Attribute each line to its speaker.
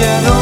Speaker 1: ya no